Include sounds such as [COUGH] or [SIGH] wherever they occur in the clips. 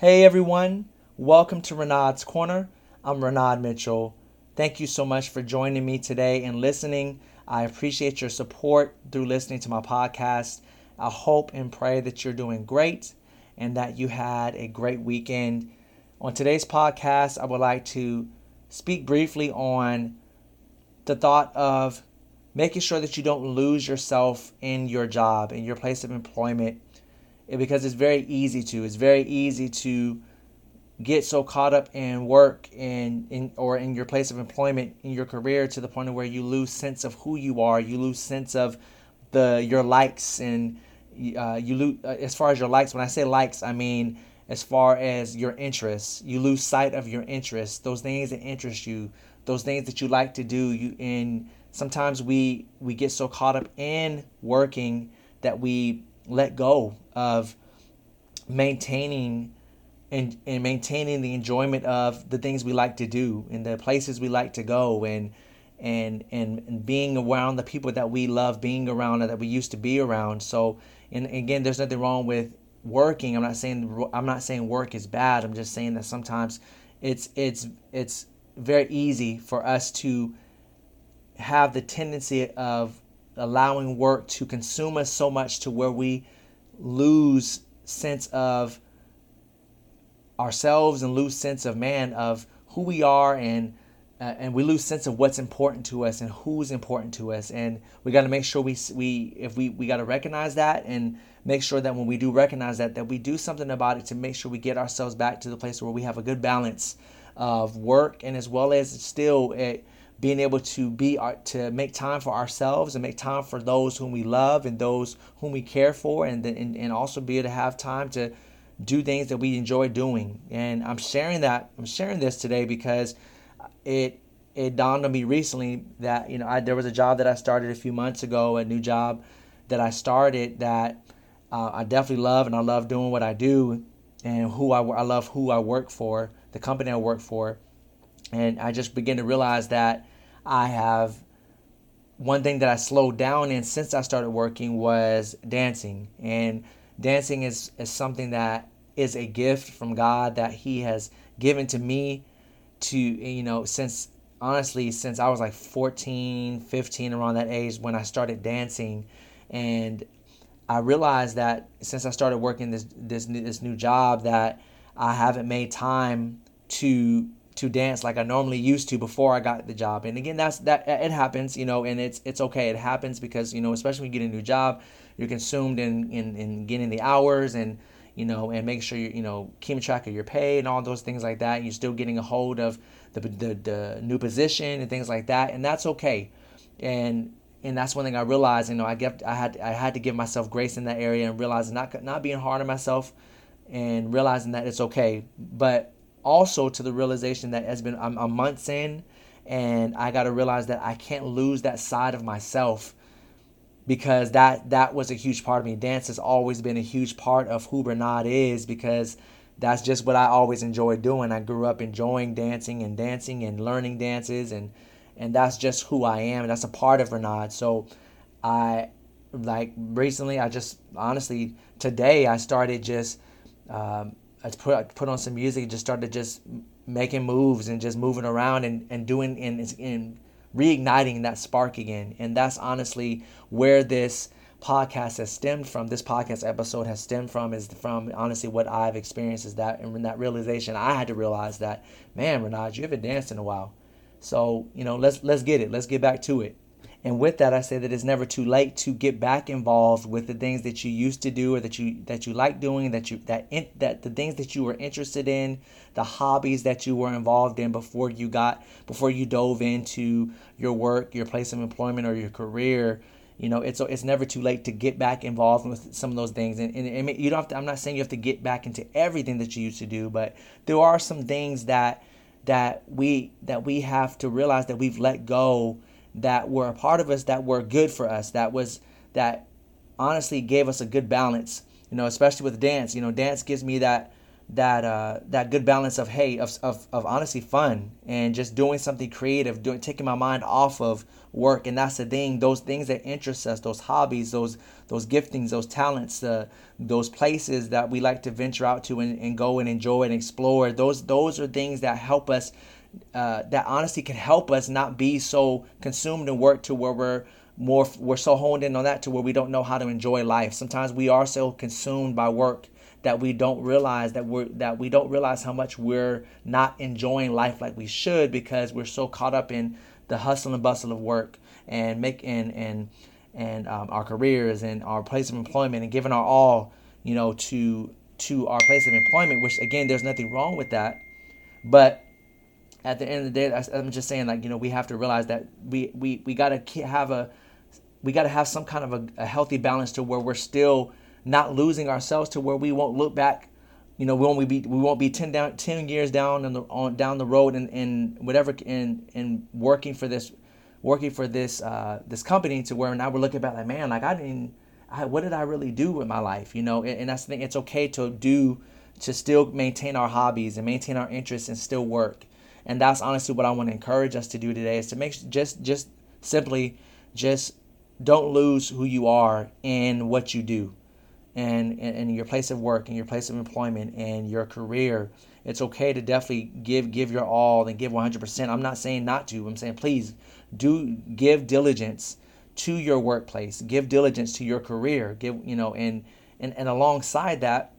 Hey everyone, welcome to Renaud's Corner. I'm Renaud Mitchell. Thank you so much for joining me today and listening. I appreciate your support through listening to my podcast. I hope and pray that you're doing great and that you had a great weekend. On today's podcast, I would like to speak briefly on the thought of making sure that you don't lose yourself in your job, in your place of employment because it's very easy to. It's very easy to get so caught up in work and in or in your place of employment in your career to the point of where you lose sense of who you are. You lose sense of the your likes and uh, you lose uh, as far as your likes. When I say likes, I mean as far as your interests. You lose sight of your interests, those things that interest you, those things that you like to do. You and sometimes we we get so caught up in working that we let go of maintaining and, and maintaining the enjoyment of the things we like to do and the places we like to go and and and, and being around the people that we love being around that we used to be around. So and again there's nothing wrong with working. I'm not saying i'm not saying work is bad. I'm just saying that sometimes it's it's it's very easy for us to have the tendency of allowing work to consume us so much to where we lose sense of ourselves and lose sense of man of who we are and uh, and we lose sense of what's important to us and who's important to us. And we got to make sure we we if we we got to recognize that and make sure that when we do recognize that that we do something about it to make sure we get ourselves back to the place where we have a good balance of work and as well as still it, being able to be uh, to make time for ourselves and make time for those whom we love and those whom we care for and and, and also be able to have time to do things that we enjoy doing. And i'm sharing that i'm sharing this today because it it dawned on me recently that you know I, there was a job that i started a few months ago a new job that i started that uh, i definitely love and i love doing what i do and who I, I love who i work for the company i work for and I just began to realize that I have one thing that I slowed down in since I started working was dancing. And dancing is, is something that is a gift from God that He has given to me to, you know, since honestly, since I was like 14, 15, around that age when I started dancing. And I realized that since I started working this this this new job that I haven't made time to to dance like I normally used to before I got the job. And again, that's that uh, it happens, you know, and it's it's okay. It happens because you know, especially when you get a new job, you're consumed in in, in getting the hours and you know, and make sure you you know keeping track of your pay and all those things like that. You're still getting a hold of the the, the new position and things like that, and that's okay. And and that's one thing I realized. You know, I get I had I had to give myself grace in that area and realizing not not being hard on myself, and realizing that it's okay. But also to the realization that has been I'm, I'm months in and I got to realize that I can't lose that side of myself because that that was a huge part of me. Dance has always been a huge part of who Renaud is because that's just what I always enjoyed doing. I grew up enjoying dancing and dancing and learning dances and and that's just who I am and that's a part of Renaud. So I like recently I just honestly today I started just um, I put I put on some music and just started just making moves and just moving around and, and doing and, and reigniting that spark again. And that's honestly where this podcast has stemmed from. This podcast episode has stemmed from is from honestly what I've experienced is that and that realization I had to realize that man, Renaud, you haven't danced in a while. So you know let's let's get it. Let's get back to it. And with that, I say that it's never too late to get back involved with the things that you used to do or that you that you like doing, that you that in, that the things that you were interested in, the hobbies that you were involved in before you got before you dove into your work, your place of employment, or your career. You know, it's it's never too late to get back involved with some of those things. And, and, and you don't have to, I'm not saying you have to get back into everything that you used to do, but there are some things that that we that we have to realize that we've let go that were a part of us that were good for us that was that honestly gave us a good balance you know especially with dance. You know dance gives me that that uh, that good balance of hey of, of, of honestly fun and just doing something creative doing taking my mind off of work. And that's the thing those things that interest us those hobbies those those giftings those talents uh, those places that we like to venture out to and, and go and enjoy and explore those those are things that help us uh, that honesty can help us not be so consumed in work to where we're more we're so honed in on that to where we don't know how to enjoy life. Sometimes we are so consumed by work that we don't realize that we're that we don't realize how much we're not enjoying life like we should because we're so caught up in the hustle and bustle of work and make and and and um, our careers and our place of employment and giving our all you know to to our place of employment which again there's nothing wrong with that. But at the end of the day i'm just saying like you know we have to realize that we we, we got to have a we got to have some kind of a, a healthy balance to where we're still not losing ourselves to where we won't look back. You know, we won't be we won't be ten down ten years down the on down the road and in whatever in in working for this working for this uh, this company to where now we're looking back like man like I didn't I, what did I really do with my life you know and, and that's the thing it's okay to do to still maintain our hobbies and maintain our interests and still work and that's honestly what I want to encourage us to do today is to make just just simply just don't lose who you are in what you do. And, and, your place of work and your place of employment and your career. It's okay to definitely give give your all and give 100% i'm not saying not to i'm saying please do give diligence to your workplace. Give diligence to your career. Give you know and and, and alongside that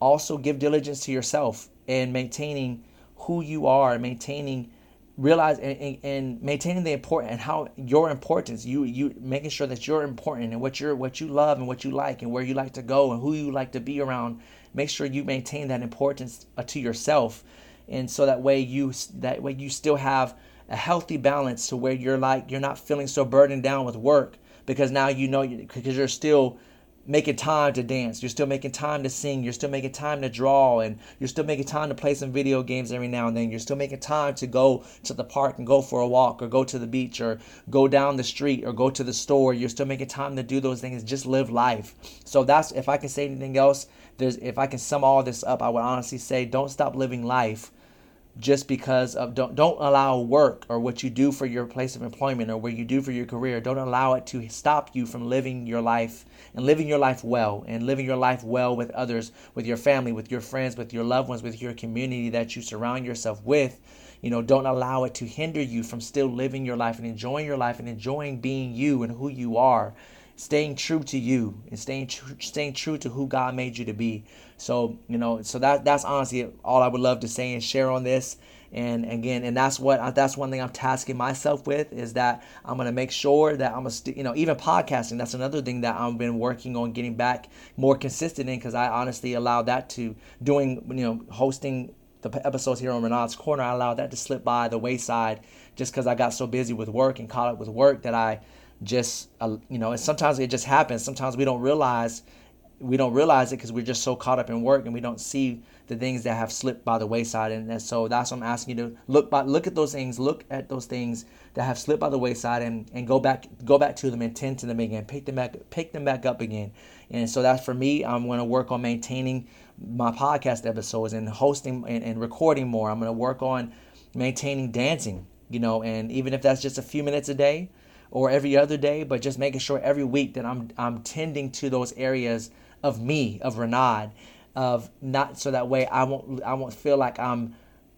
also give diligence to yourself and maintaining who you are maintaining realize and, and, maintaining the important and how your importance you you making sure that you're important and what you're what you love and what you like and where you like to go and who you like to be around. Make sure you maintain that importance uh, to yourself. And so that way you that way you still have a healthy balance to where you're like you're not feeling so burdened down with work because now you know you, because you're still making time to dance. You're still making time to sing. You're still making time to draw. And you're still making time to play some video games every now and then. You're still making time to go to the park and go for a walk or go to the beach or go down the street or go to the store. You're still making time to do those things. Just live life. So that's, if I can say anything else, there's, if I can sum all this up, I would honestly say don't stop living life just because of don't don't allow work or what you do for your place of employment or what you do for your career don't allow it to stop you from living your life and living your life well and living your life well with others with your family with your friends with your loved ones with your community that you surround yourself with. You know don't allow it to hinder you from still living your life and enjoying your life and enjoying being you and who you are staying true to you and staying true, staying true to who God made you to be. So you know, so that that's honestly all I would love to say and share on this. And again, and that's what uh, that's one thing I'm tasking myself with is that I'm gonna make sure that I'm gonna st- you know even podcasting. That's another thing that I've been working on getting back more consistent in because I honestly allowed that to doing you know hosting the episodes here on Renaud's Corner. I allowed that to slip by the wayside just because I got so busy with work and caught up with work that I just uh, you know and sometimes it just happens. Sometimes we don't realize we don't realize it because we're just so caught up in work and we don't see the things that have slipped by the wayside. And, and so that's what i'm asking you to look by look at those things look at those things that have slipped by the wayside and, and go back go back to them and tend to them again. Pick them back pick them back up again. And so that's for me i'm going to work on maintaining my podcast episodes and hosting and, and recording more. I'm going to work on maintaining dancing you know and even if that's just a few minutes a day or every other day, but just making sure every week that I'm I'm tending to those areas of me, of Renaud, of not so that way I won't I won't feel like I'm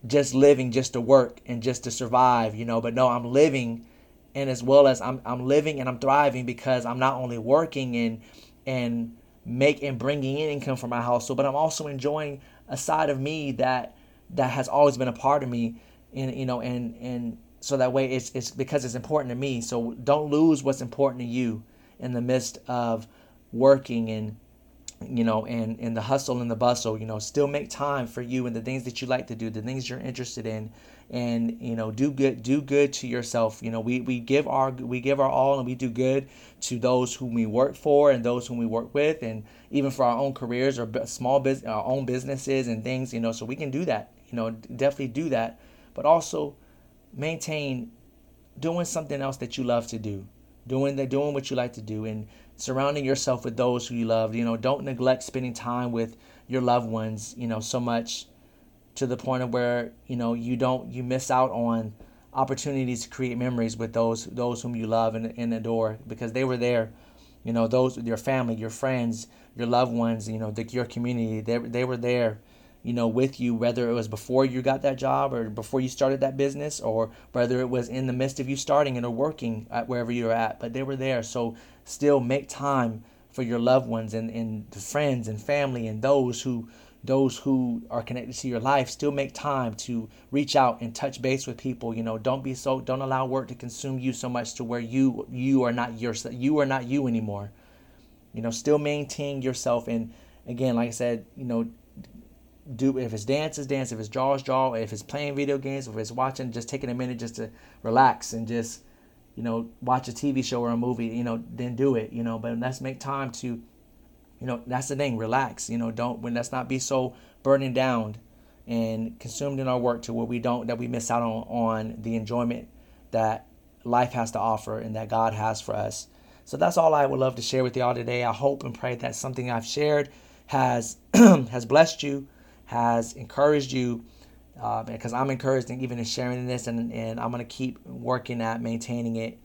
just living just to work and just to survive, you know, but no, I'm living and as well as I'm I'm living and I'm thriving because I'm not only working and and make and bringing in income for my household, but I'm also enjoying a side of me that that has always been a part of me and you know and and so that way it's, it's because it's important to me. So don't lose what's important to you in the midst of working and you know and in the hustle and the bustle you know still make time for you and the things that you like to do the things you're interested in and you know do good do good to yourself. You know we, we give our we give our all and we do good to those whom we work for and those whom we work with and even for our own careers or small business our own businesses and things you know so we can do that you know definitely do that. But also maintain doing something else that you love to do doing the doing what you like to do and surrounding yourself with those who you love you know don't neglect spending time with your loved ones, you know, so much to the point of where, you know, you don't you miss out on opportunities to create memories with those those whom you love and, and adore because they were there. You know, those with your family, your friends, your loved ones, you know, the, your community, they, they were there you know, with you, whether it was before you got that job or before you started that business, or whether it was in the midst of you starting and or working at wherever you're at. But they were there. So still make time for your loved ones and, and the friends and family and those who those who are connected to your life still make time to reach out and touch base with people you know don't be so don't allow work to consume you so much to where you you are not your you are not you anymore you know still maintain yourself and again like i said you know do if it's dance is dance, if it's draw is draw, if it's playing video games, if it's watching, just taking a minute just to relax and just you know watch a TV show or a movie, you know, then do it, you know. But let's make time to, you know, that's the thing, relax, you know, don't when let's not be so burning down and consumed in our work to where we don't that we miss out on on the enjoyment that life has to offer and that God has for us. So that's all I would love to share with y'all today. I hope and pray that something I've shared has [CLEARS THROAT] has blessed you has encouraged you uh, because I'm encouraged and even in sharing this and, and I'm going to keep working at maintaining it.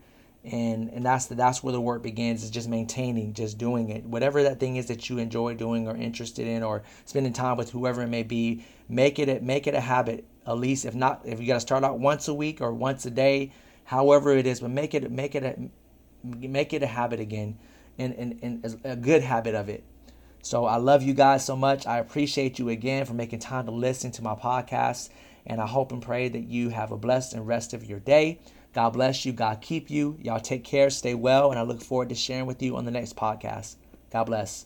And and that's the, that's where the work begins is just maintaining just doing it. Whatever that thing is that you enjoy doing or interested in or spending time with whoever it may be make it a, make it a habit. At least if not if you got to start out once a week or once a day however it is but make it make it a make it a habit again. And, and, and a good habit of it so I love you guys so much. I appreciate you again for making time to listen to my podcast. And I hope and pray that you have a blessed and rest of your day. God bless you. God keep you. Y'all take care. Stay well. And I look forward to sharing with you on the next podcast. God bless.